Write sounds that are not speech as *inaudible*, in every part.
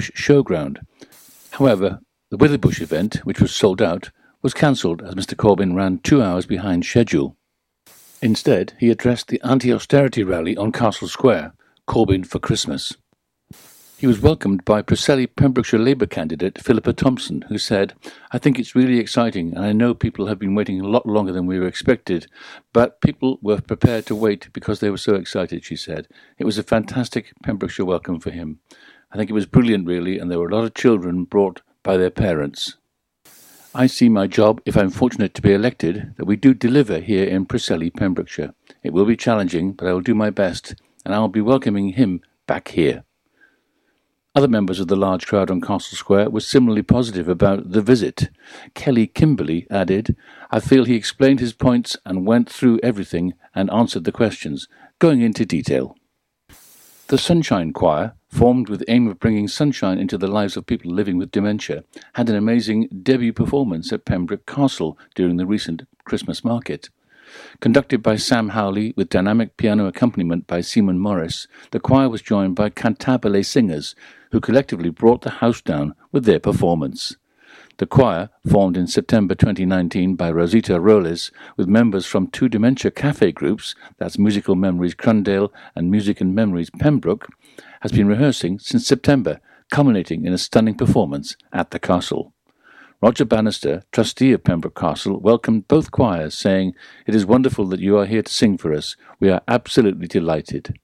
Showground. However, the Withybush event, which was sold out, was cancelled as Mr Corbyn ran two hours behind schedule. Instead, he addressed the anti-austerity rally on Castle Square, Corbyn for Christmas. He was welcomed by Preseli Pembrokeshire Labour candidate Philippa Thompson, who said, I think it's really exciting, and I know people have been waiting a lot longer than we were expected, but people were prepared to wait because they were so excited, she said. It was a fantastic Pembrokeshire welcome for him. I think it was brilliant, really, and there were a lot of children brought by their parents. I see my job, if I'm fortunate to be elected, that we do deliver here in Preseli, Pembrokeshire. It will be challenging, but I will do my best, and I will be welcoming him back here. Other members of the large crowd on Castle Square were similarly positive about the visit. Kelly Kimberley added, I feel he explained his points and went through everything and answered the questions, going into detail. The Sunshine Choir, formed with the aim of bringing sunshine into the lives of people living with dementia, had an amazing debut performance at Pembroke Castle during the recent Christmas market. Conducted by Sam Howley with dynamic piano accompaniment by Simon Morris, the choir was joined by cantabile singers who collectively brought the house down with their performance. The choir, formed in September 2019 by Rosita Roles, with members from two dementia cafe groups, that's Musical Memories Crundale and Music and Memories Pembroke, has been rehearsing since September, culminating in a stunning performance at the castle. Roger Bannister, trustee of Pembroke Castle, welcomed both choirs, saying, It is wonderful that you are here to sing for us. We are absolutely delighted.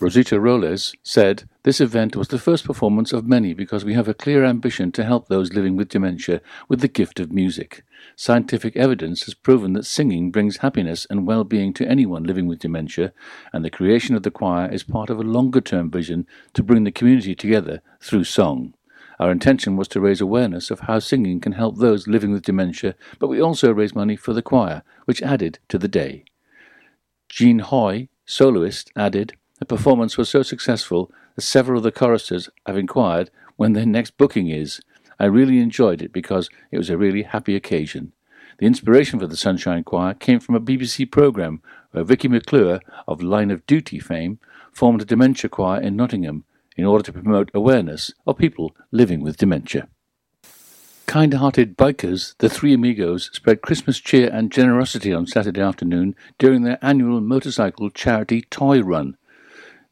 Rosita Roles said, This event was the first performance of many because we have a clear ambition to help those living with dementia with the gift of music. Scientific evidence has proven that singing brings happiness and well being to anyone living with dementia, and the creation of the choir is part of a longer term vision to bring the community together through song. Our intention was to raise awareness of how singing can help those living with dementia, but we also raised money for the choir, which added to the day. Jean Hoy, soloist, added, the performance was so successful that several of the choristers have inquired when their next booking is. I really enjoyed it because it was a really happy occasion. The inspiration for the Sunshine Choir came from a BBC programme where Vicky McClure, of Line of Duty fame, formed a dementia choir in Nottingham in order to promote awareness of people living with dementia. Kind hearted bikers, the Three Amigos, spread Christmas cheer and generosity on Saturday afternoon during their annual motorcycle charity toy run.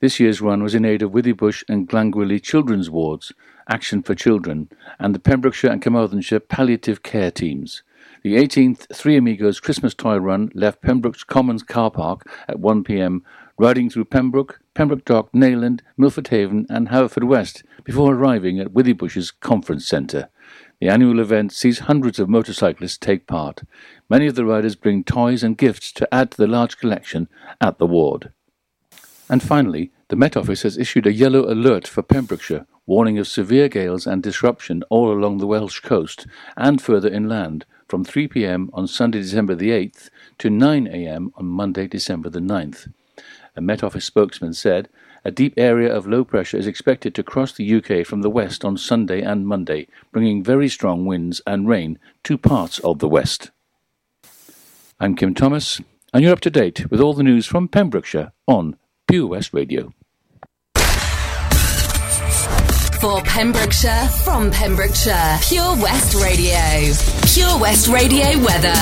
This year's run was in aid of Withybush and Glangwili Children's Wards, Action for Children, and the Pembrokeshire and Carmarthenshire Palliative Care Teams. The 18th Three Amigos Christmas Toy Run left Pembroke's Commons car park at 1pm, riding through Pembroke, Pembroke Dock, Neyland, Milford Haven, and Haverfordwest before arriving at Withybush's Conference Centre. The annual event sees hundreds of motorcyclists take part. Many of the riders bring toys and gifts to add to the large collection at the ward. And finally, the Met Office has issued a yellow alert for Pembrokeshire, warning of severe gales and disruption all along the Welsh coast and further inland from 3 pm on Sunday, December the 8th to 9 am on Monday, December the 9th. A Met Office spokesman said, a deep area of low pressure is expected to cross the UK from the west on Sunday and Monday, bringing very strong winds and rain to parts of the west. I'm Kim Thomas, and you're up to date with all the news from Pembrokeshire on Pure West Radio. For Pembrokeshire, from Pembrokeshire, Pure West Radio. Pure West Radio weather.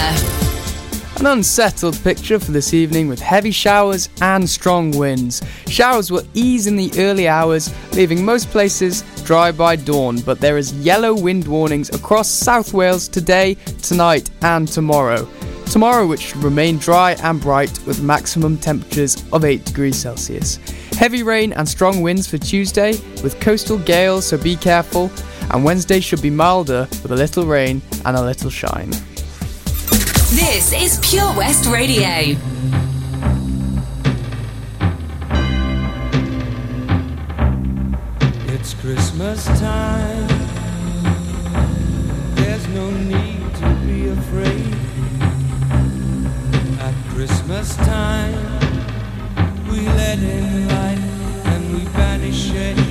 An unsettled picture for this evening with heavy showers and strong winds. Showers will ease in the early hours, leaving most places dry by dawn, but there is yellow wind warnings across South Wales today, tonight, and tomorrow. Tomorrow, which should remain dry and bright with maximum temperatures of 8 degrees Celsius. Heavy rain and strong winds for Tuesday with coastal gales, so be careful. And Wednesday should be milder with a little rain and a little shine. This is Pure West Radio. It's Christmas time. Christmas time, we let in light and we banish shade.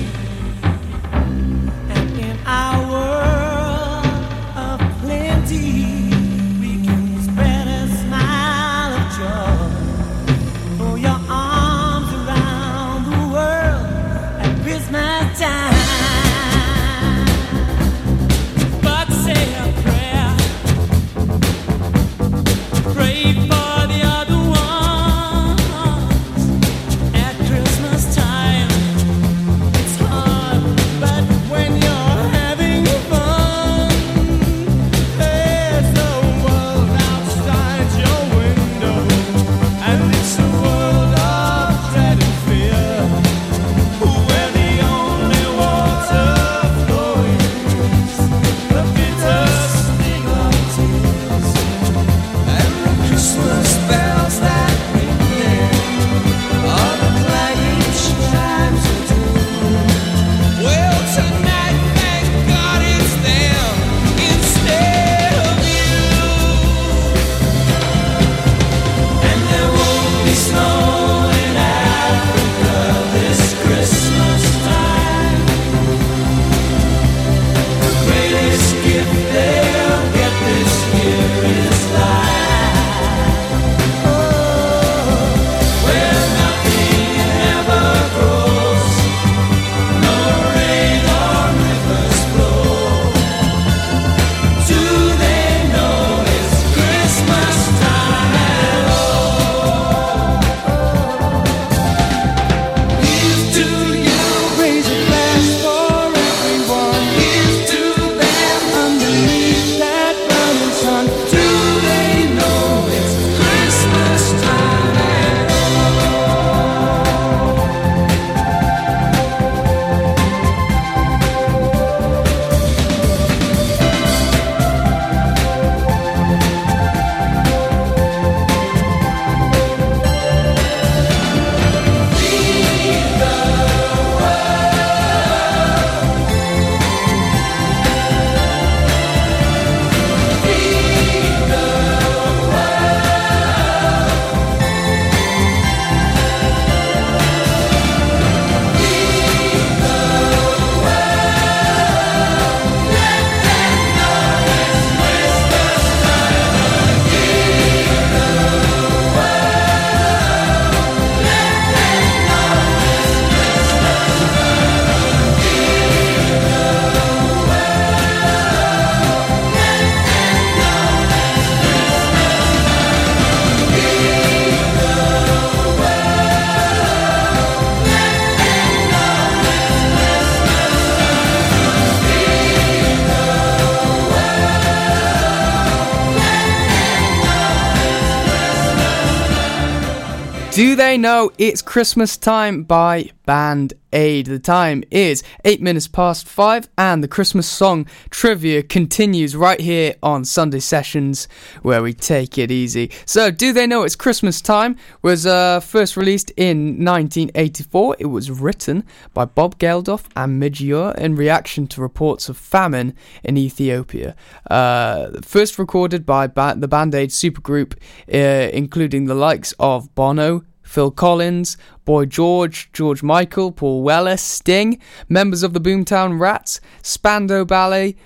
Do They Know It's Christmas Time by Band Aid. The time is 8 minutes past 5, and the Christmas song trivia continues right here on Sunday Sessions, where we take it easy. So, Do They Know It's Christmas Time was uh, first released in 1984. It was written by Bob Geldof and Midge Ure in reaction to reports of famine in Ethiopia. Uh, first recorded by ba- the Band Aid supergroup, uh, including the likes of Bono, Phil Collins, Boy George, George Michael, Paul Weller, Sting, members of the Boomtown Rats, Spandau Ballet,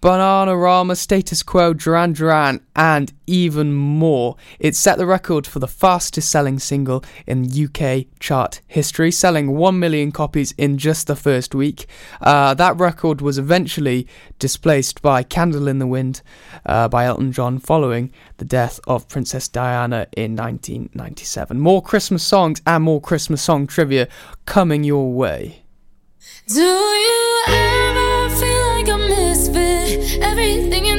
Bananarama, Status Quo, Duran Duran, and even more. It set the record for the fastest selling single in UK chart history, selling 1 million copies in just the first week. Uh, that record was eventually displaced by Candle in the Wind uh, by Elton John following the death of Princess Diana in 1997. More Christmas songs and more Christmas song trivia coming your way. Do you ever Everything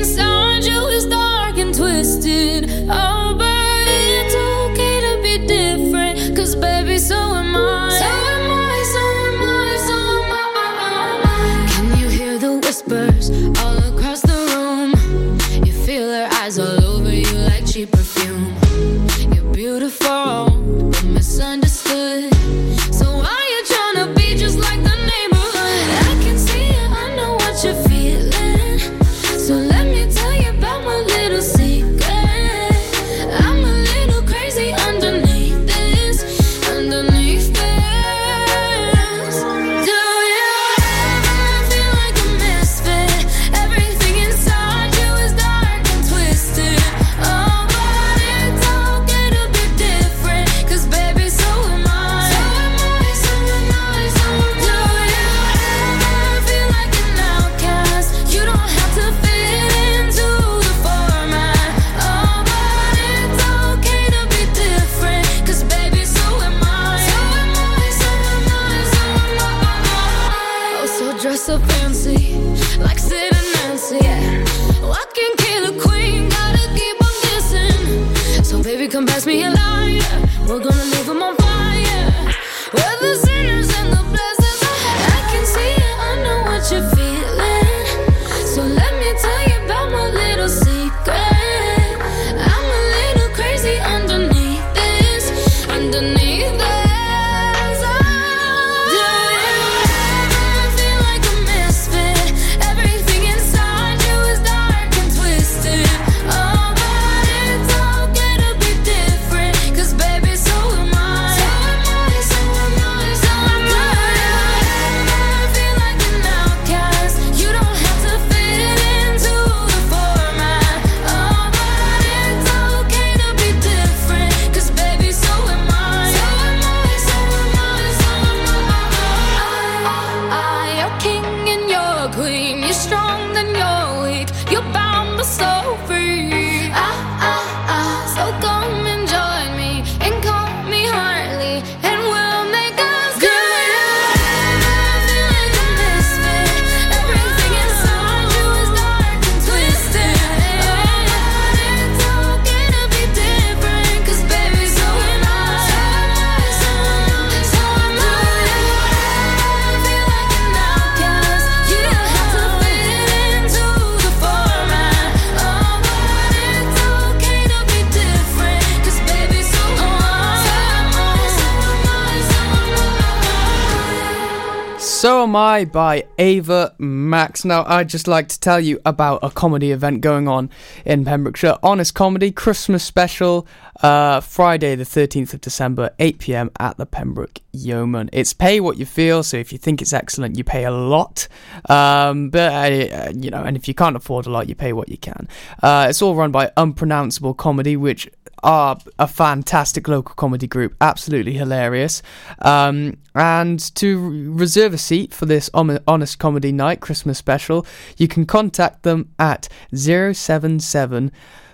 So Am I by Ava Max. Now, I'd just like to tell you about a comedy event going on in Pembrokeshire. Honest Comedy Christmas Special, uh, Friday, the 13th of December, 8 pm at the Pembroke Yeoman. It's pay what you feel, so if you think it's excellent, you pay a lot. Um, but, uh, you know, and if you can't afford a lot, you pay what you can. Uh, it's all run by Unpronounceable Comedy, which are a fantastic local comedy group, absolutely hilarious. Um, and to reserve a seat for this Honest Comedy Night Christmas special, you can contact them at 077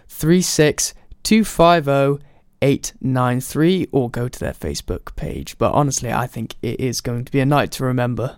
36250 893 or go to their Facebook page. But honestly, I think it is going to be a night to remember.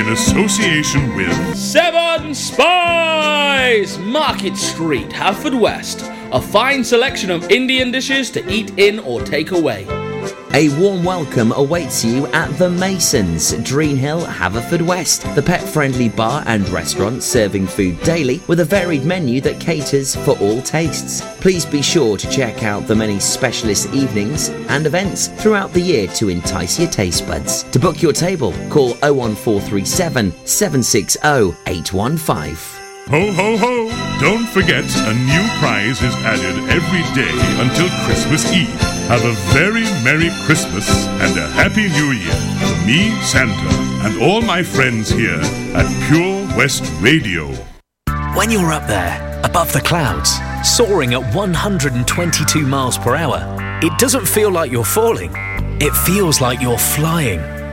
in association with Seven Spies! Market Street, Haverfordwest. A fine selection of Indian dishes to eat in or take away. A warm welcome awaits you at The Masons, Dreen Hill, Haverfordwest, the pet friendly bar and restaurant serving food daily with a varied menu that caters for all tastes. Please be sure to check out the many specialist evenings and events throughout the year to entice your taste buds. To book your table, call 01437 760 815. Ho, ho, ho! Don't forget, a new prize is added every day until Christmas Eve. Have a very Merry Christmas and a Happy New Year from me, Santa, and all my friends here at Pure West Radio. When you're up there, above the clouds, soaring at 122 miles per hour, it doesn't feel like you're falling. It feels like you're flying.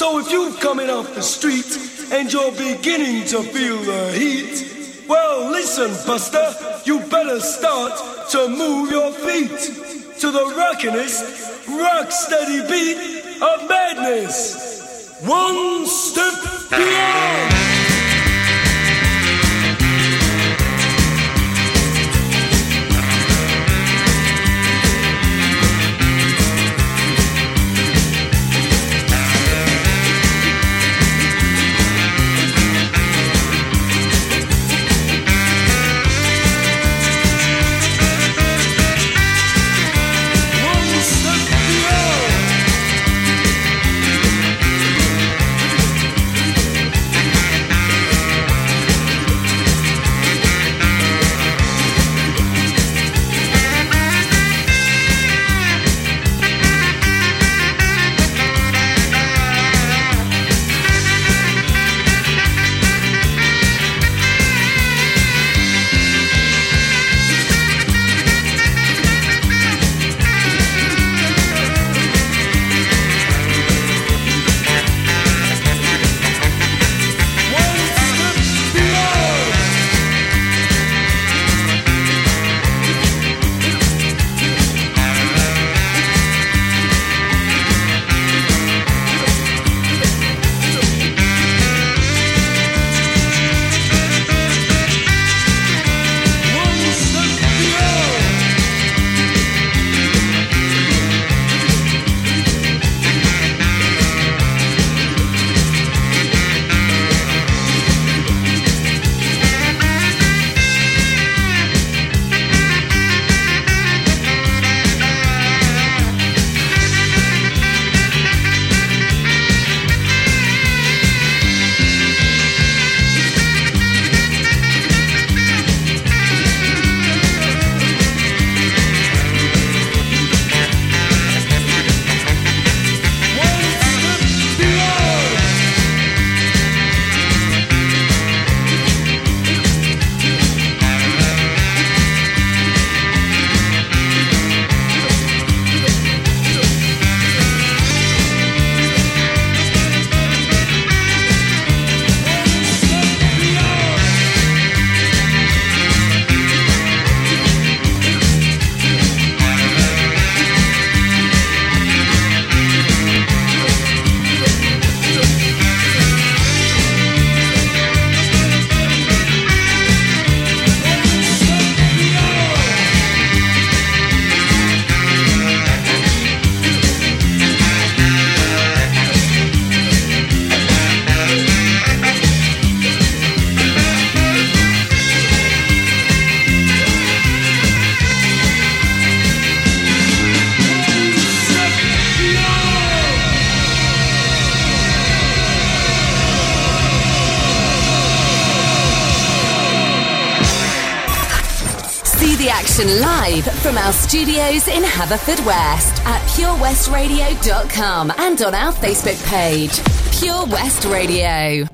So if you're coming off the street and you're beginning to feel the heat, well, listen, Buster, you better start to move your feet to the rockinest, rock steady beat of madness. One step beyond! Studios in Haverfordwest at purewestradio.com and on our Facebook page, Pure West Radio.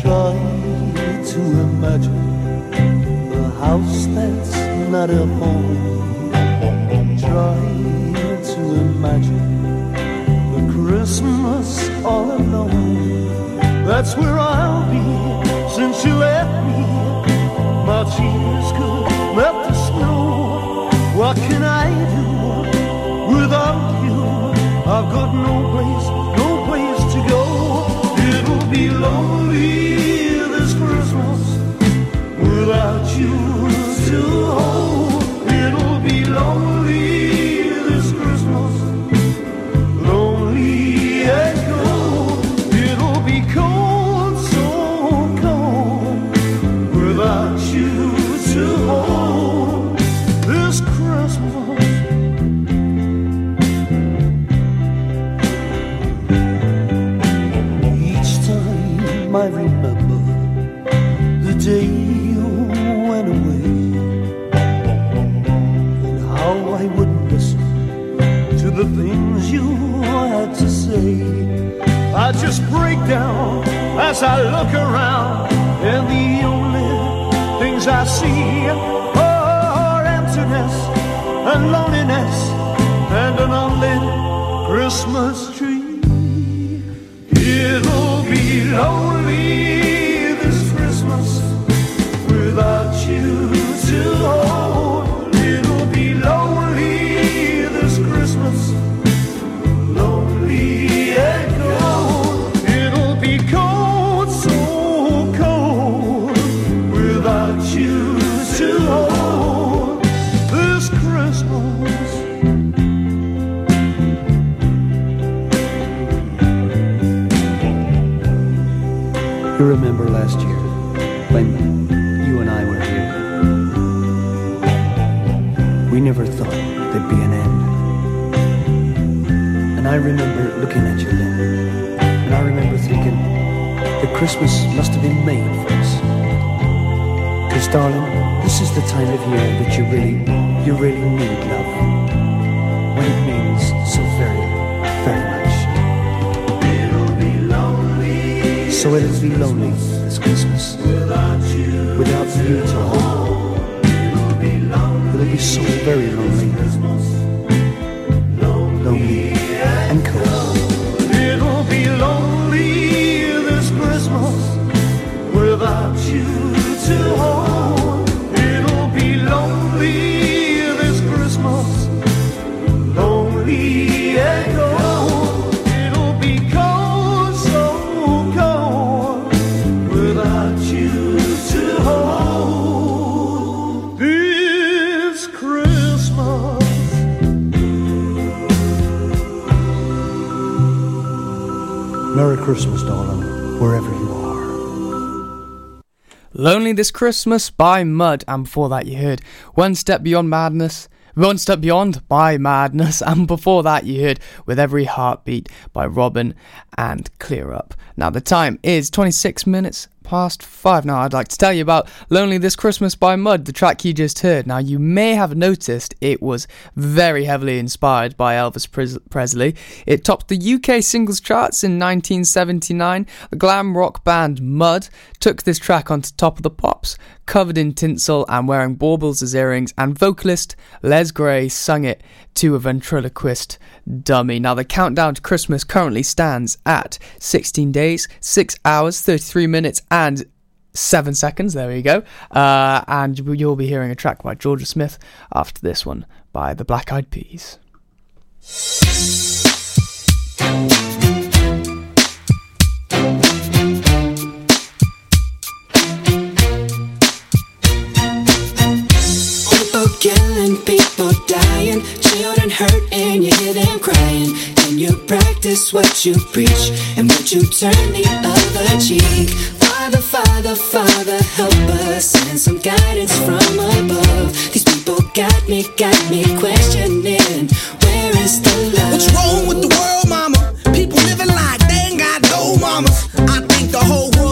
Try to imagine a house that's not a home. Try to imagine the Christmas all alone. That's where I'll be since you left me. My tears could melt the snow. What can I do without you? I've got no breakdown as I look around, and the only things I see are emptiness and loneliness and an unlit Christmas This Christmas by Mud, and before that you heard One Step Beyond Madness, One Step Beyond by Madness, *laughs* and before that you heard With Every Heartbeat by Robyn and Kleerup. Now the time is 26 minutes past 5. Now I'd like to tell you about Lonely This Christmas by Mud, the track you just heard. Now you may have noticed it was very heavily inspired by Elvis Pres- Presley. It topped the UK singles charts in 1979. The glam rock band Mud took this track onto top of the pops, covered in tinsel and wearing baubles as earrings, and vocalist Les Gray sung it to a ventriloquist dummy. Now the countdown to Christmas currently stands at 16 days, 6 hours, 33 minutes, and seven seconds. There we go. Uh, and you'll be hearing a track by Georgia Smith after this one by the Black Eyed Peas. Killing, people dying, children hurt, and you hear them crying. And you practice what you preach, and would you turn the other cheek? Father, Father, Father, help us, and some guidance from above. These people got me, got me questioning, where is the love? What's wrong with the world, mama? People living like they ain't got no mamas. I think the whole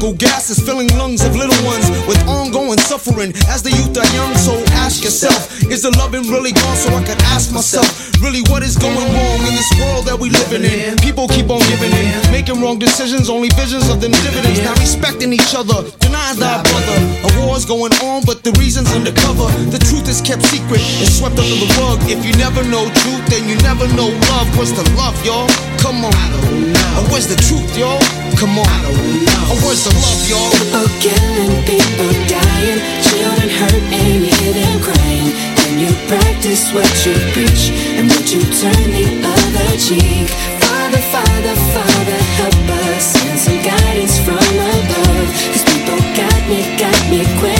Chemical gases filling lungs of little ones with ongoing suffering. As the youth are young, so ask yourself, is the loving really gone? So I could ask myself, really what is going wrong in this world that we living in? People keep on giving in, making wrong decisions, only visions of them dividends. Not respecting each other, denying thy brother. A war's going on, but the reason's undercover. The truth is kept secret and swept under the rug. If you never know truth, then you never know love. What's the love, y'all? Come on. Or where's the truth, y'all? Come on. Or where's the love, y'all? People killing, people dying, children hurt and you hear them crying. And you practice what you preach and would you turn the other cheek? Father, Father, Father, help us me, got me questioning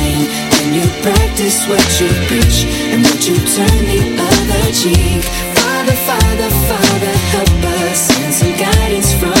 crying. And you practice what you preach and would you turn the other cheek? Father, Father, Father, help us send some guidance from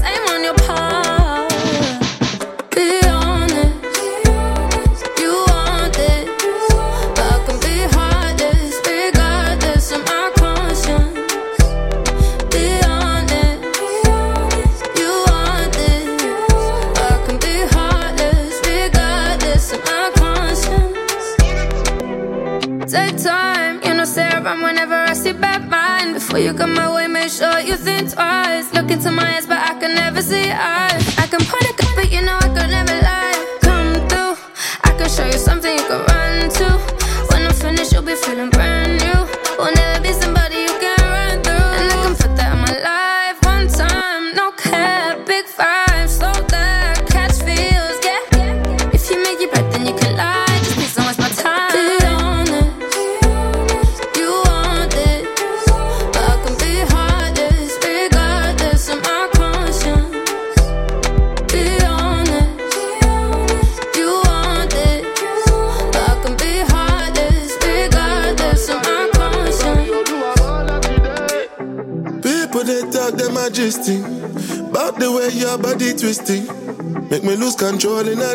Before you come my way, make sure you think twice. Look into my eyes, but I can never see eyes.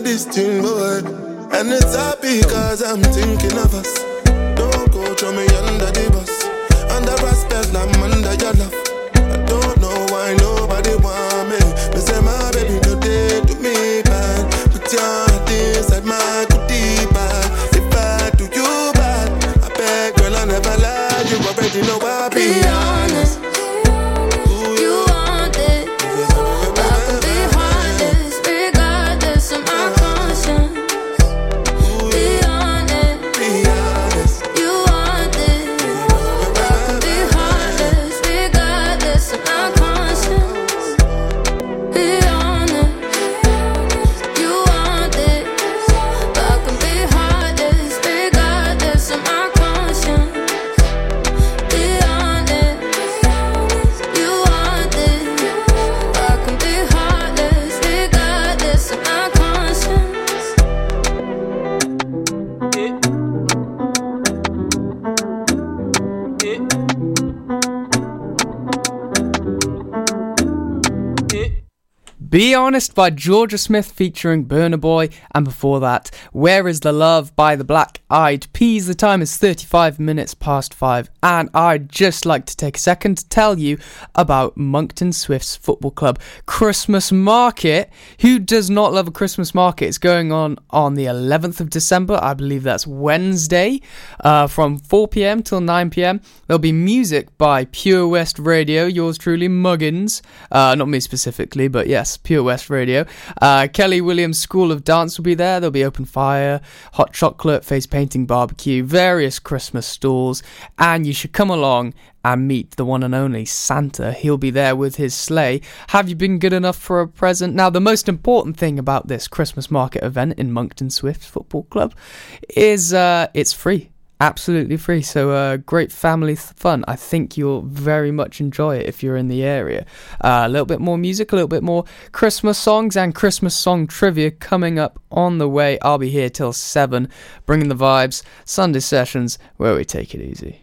This thing, boy And it's happy cause I'm thinking of us Honest by Jorja Smith featuring Burna Boy, and before that, Where is the Love by the Black Eyed Peas. The time is 35 minutes past 5, and I'd just like to take a second to tell you about Monkton Swifts Football Club Christmas Market. Who does not love a Christmas market? It's going on on the 11th of December, I believe that's Wednesday, uh, from 4 pm till 9 pm. There'll be music by Pure West Radio, yours truly, Muggins. Uh, not me specifically, but yes, Pure West Radio. Uh, Kelly Williams School of Dance will be there. There'll be open fire, hot chocolate, face painting, barbecue, various Christmas stalls, and you should come along and meet the one and only Santa. He'll be there with his sleigh. Have you been good enough for a present? Now, the most important thing about this Christmas market event in Monkton Swift Football Club is uh, it's free absolutely free. So uh, great family fun. I think you'll very much enjoy it if you're in the area. Uh, a little bit more music, a little bit more Christmas songs and Christmas song trivia coming up on the way. I'll be here till seven, bringing the vibes. Sunday sessions where we take it easy.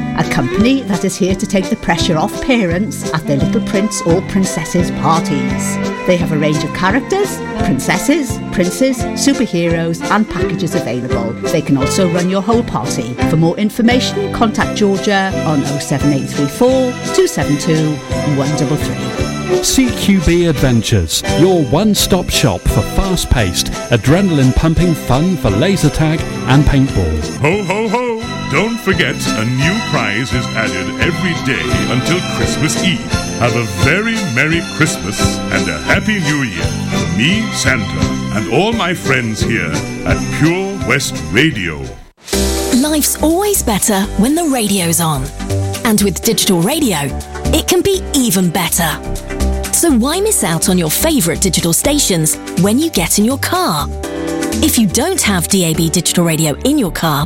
a company that is here to take the pressure off parents at their little prince or princesses parties. They have a range of characters, princesses, princes, superheroes, and packages available. They can also run your whole party. For more information, contact Georgia on 07834 272 133. CQB Adventures, your one stop shop for fast paced, adrenaline pumping fun for laser tag and paintball. Ho, ho, ho! Don't forget, a new prize is added every day until Christmas Eve. Have a very Merry Christmas and a Happy New Year from me, Santa, and all my friends here at Pure West Radio. Life's always better when the radio's on. And with digital radio, it can be even better. So why miss out on your favourite digital stations when you get in your car? If you don't have DAB digital radio in your car,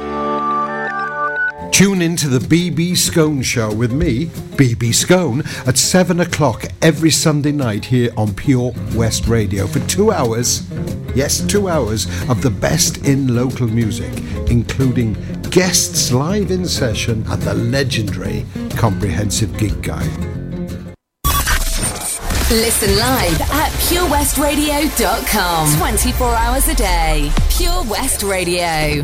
Tune in to the BB Scone Show with me, BB Scone, at 7 o'clock every Sunday night here on Pure West Radio for two hours, yes, two hours of the best in local music, including guests live in session and the legendary Comprehensive Gig Guide. Listen live at purewestradio.com. 24 hours a day. Pure West Radio.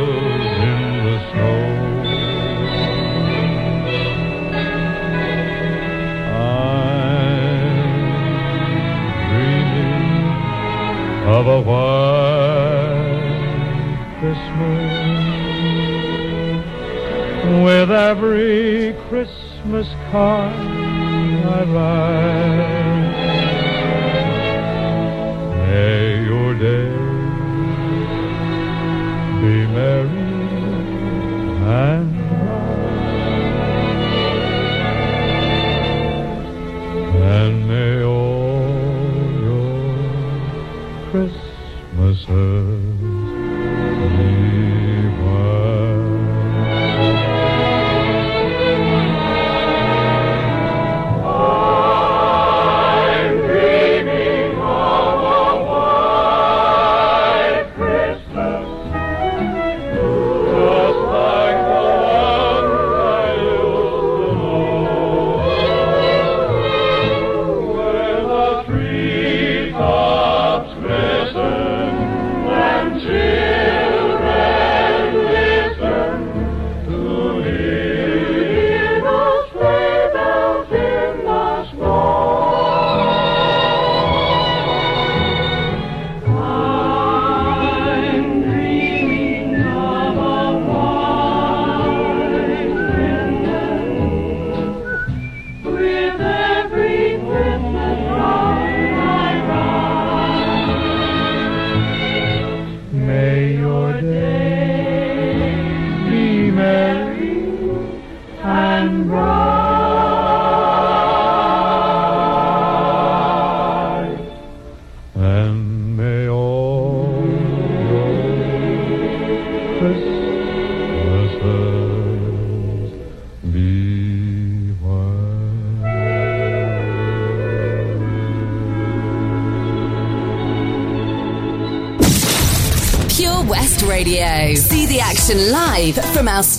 of a white Christmas with every Christmas card I write. May your day be merry and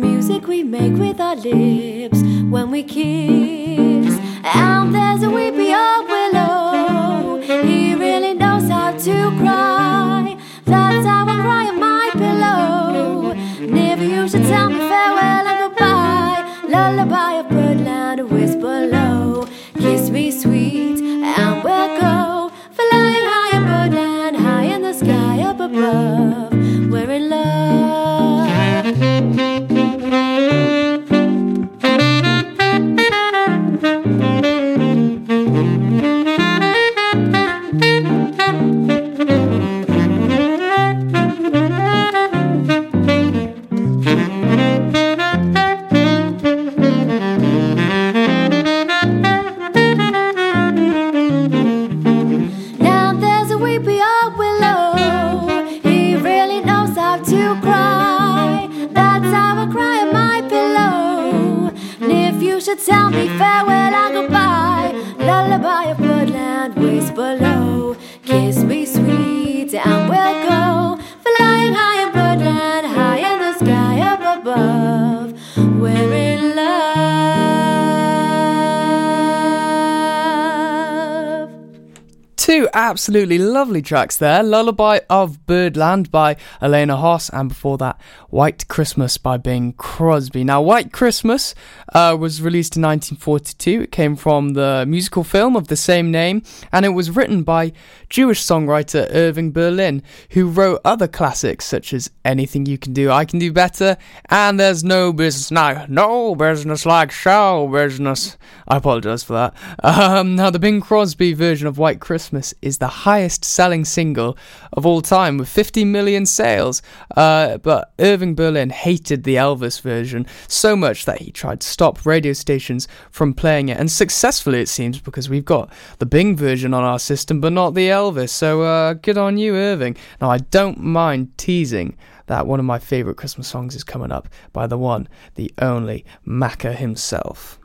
Music we make with our lips when we kiss. And there's a weepy old willow, he really knows how to cry. That's how I cry on my pillow. Never you should tell me farewell and goodbye. Lullaby of birdland, whisper low. Kiss me sweet, and we'll go flying high in birdland, high in the sky up above. We're in love. Absolutely lovely tracks there Lullaby of Birdland by Elena Hoss, and before that, White Christmas by Bing Crosby. Now, White Christmas uh, was released in 1942. It came from the musical film of the same name, and it was written by Jewish songwriter Irving Berlin, who wrote other classics such as Anything You Can Do, I Can Do Better, and There's No Business Now, No Business Like Show Business. I apologise for that. *laughs* Um, now, the Bing Crosby version of White Christmas is the highest selling single of all time with 50 million sales. Uh, but Irving Berlin hated the Elvis version so much that he tried to stop radio stations from playing it, and successfully it seems because we've got the Bing version on our system but not the Elvis. So uh, good on you, Irving. Now, I don't mind teasing that one of my favourite Christmas songs is coming up by the one, the only Macca himself.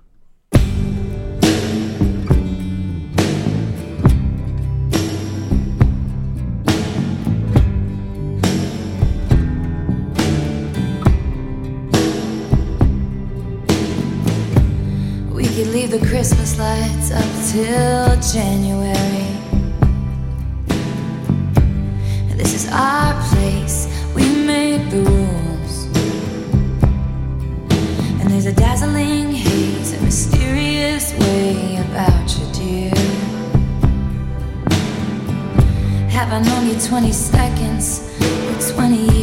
The Christmas lights up till January. This is our place, we make the rules. And there's a dazzling haze, a mysterious way about you, dear. Have I known you 20 seconds or 20 years?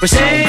But she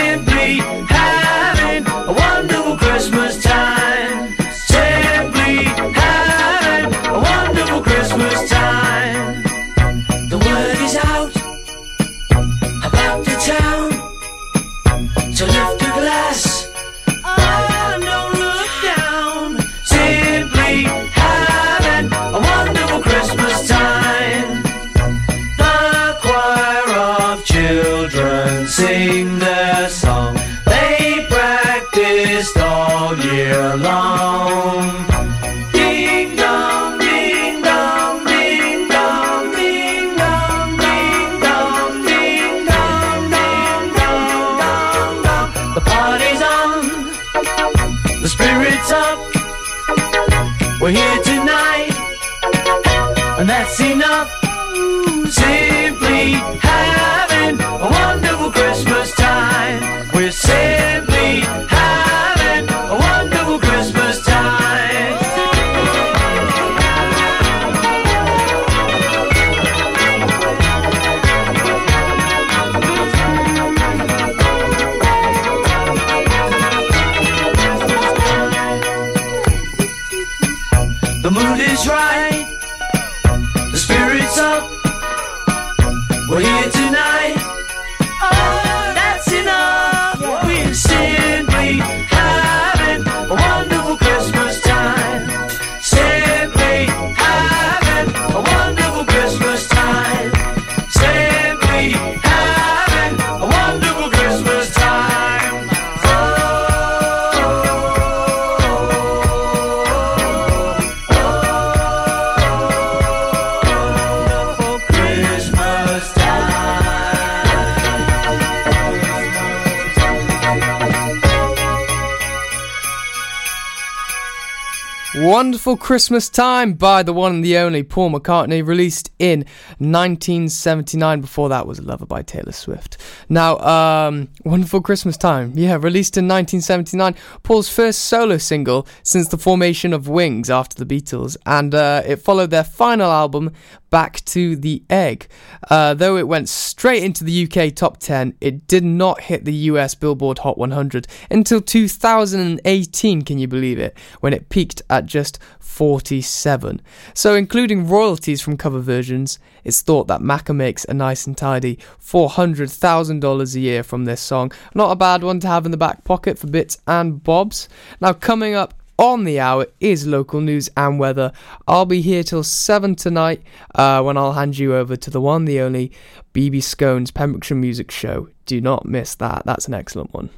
Wonderful Christmas Time by the one and the only Paul McCartney, released in 1979. Before that was Lover by Taylor Swift. Now, um, Wonderful Christmas Time, yeah, released in 1979, Paul's first solo single since the formation of Wings after the Beatles, and uh, it followed their final album, Back to the Egg. Uh, though it went straight into the UK top 10, it did not hit the US Billboard Hot 100 until 2018, can you believe it, when it peaked at just 47. So, including royalties from cover versions, it's thought that Macca makes a nice and tidy $400,000 a year from this song. Not a bad one to have in the back pocket for bits and bobs. Now, coming up on the hour is local news and weather. I'll be here till 7 tonight uh, when I'll hand you over to the one, the only BB Scone's Pembrokeshire Music Show. Do not miss that, that's an excellent one.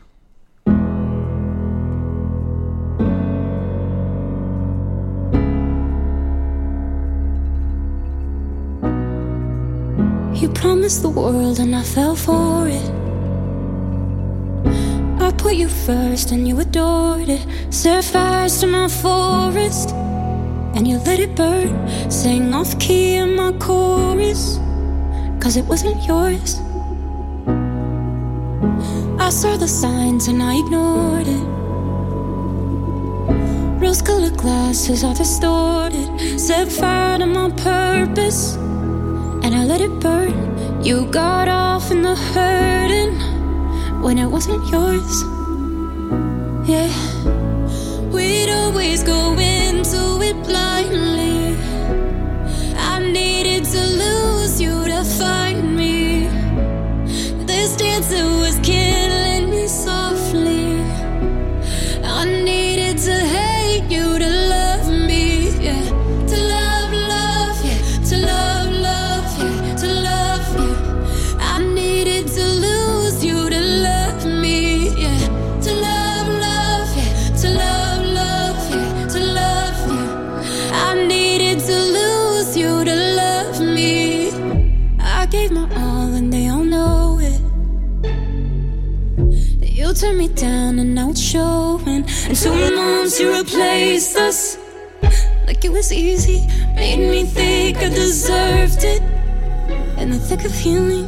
You promised the world and I fell for it. Put you first and you adored it. Set fires to my forest and you let it burn. Sang off key in my chorus, cause it wasn't yours. I saw the signs and I ignored it. Rose colored glasses are distorted. Set fire to my purpose and I let it burn. You got off in the hurting when it wasn't yours. Yeah, we'd always go into it blindly. I needed to lose you to find me. This dancer was killing it's showing. And two months you replaced us. Like it was easy, made me think I deserved it. In the thick of healing,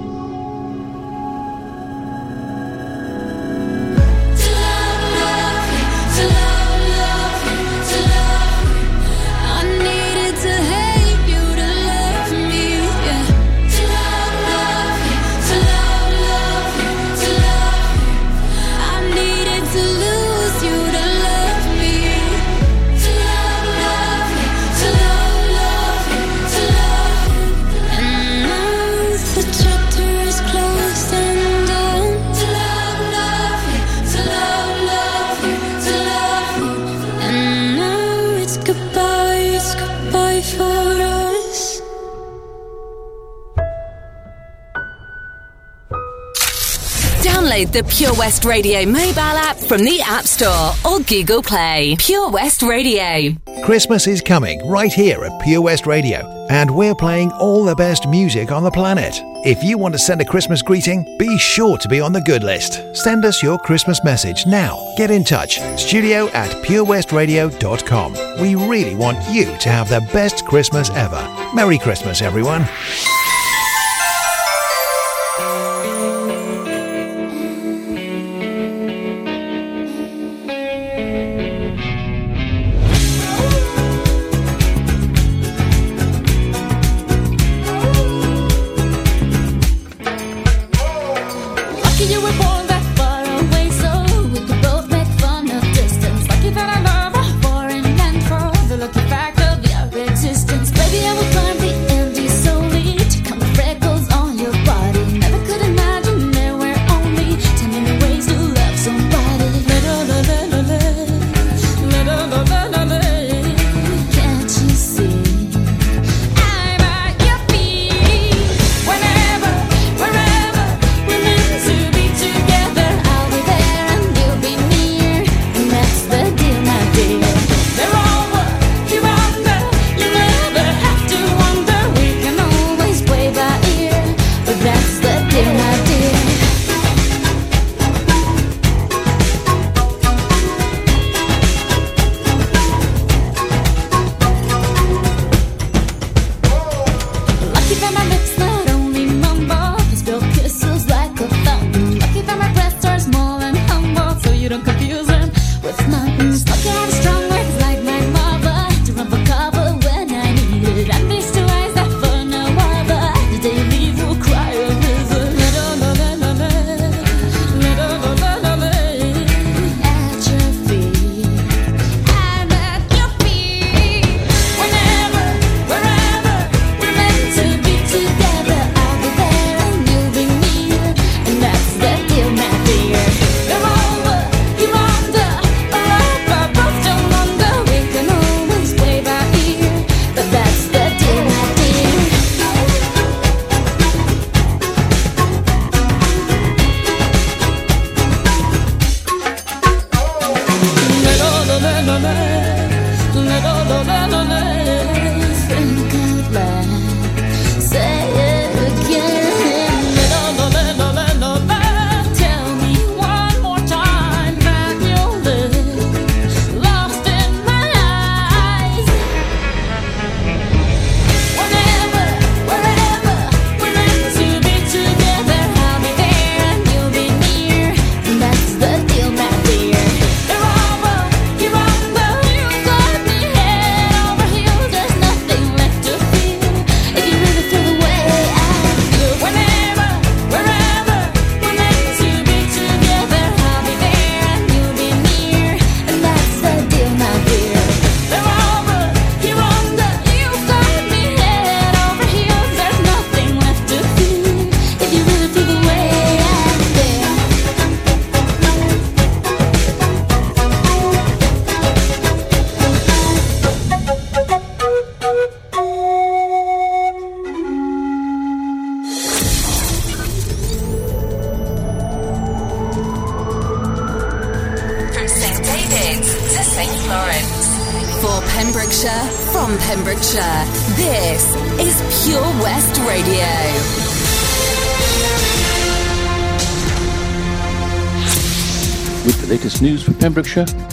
Download the Pure West Radio mobile app from the App Store or Google Play. Pure West Radio. Christmas is coming right here at Pure West Radio, and we're playing all the best music on the planet. If you want to send a Christmas greeting, be sure to be on the good list. Send us your Christmas message now. Get in touch. Studio at purewestradio.com. We really want you to have the best Christmas ever. Merry Christmas, everyone.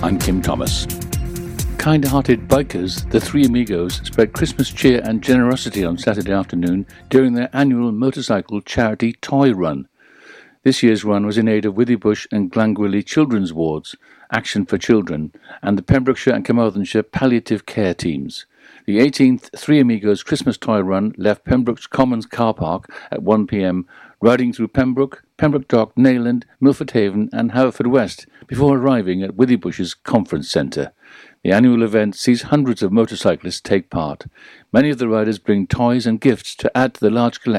I'm Kim Thomas. Kind hearted bikers, the Three Amigos, spread Christmas cheer and generosity on Saturday afternoon during their annual motorcycle charity toy run. This year's run was in aid of Withybush and Glangwili Children's Wards, Action for Children, and the Pembrokeshire and Carmarthenshire palliative care teams. The 18th Three Amigos Christmas toy run left Pembroke's Commons car park at 1pm, riding through Pembroke, Pembroke Dock, Neyland, Milford Haven, and Haverfordwest before arriving at Withybush's conference centre. The annual event sees hundreds of motorcyclists take part. Many of the riders bring toys and gifts to add to the large collection.